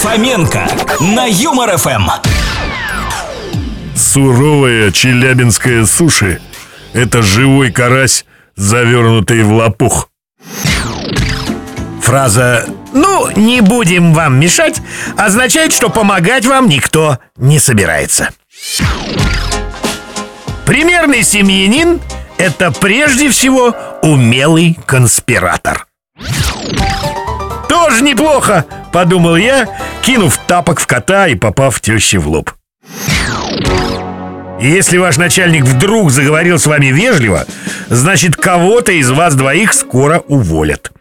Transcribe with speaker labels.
Speaker 1: Фоменко на Юмор ФМ.
Speaker 2: Суровая челябинская суши – это живой карась, завернутый в лопух.
Speaker 3: Фраза «Ну, не будем вам мешать» означает, что помогать вам никто не собирается. Примерный семьянин – это прежде всего умелый конспиратор. Тоже неплохо, подумал я, кинув тапок в кота и попав теще в лоб. Если ваш начальник вдруг заговорил с вами вежливо, значит, кого-то из вас двоих скоро уволят.